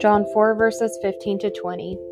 John 4 verses 15 to 20.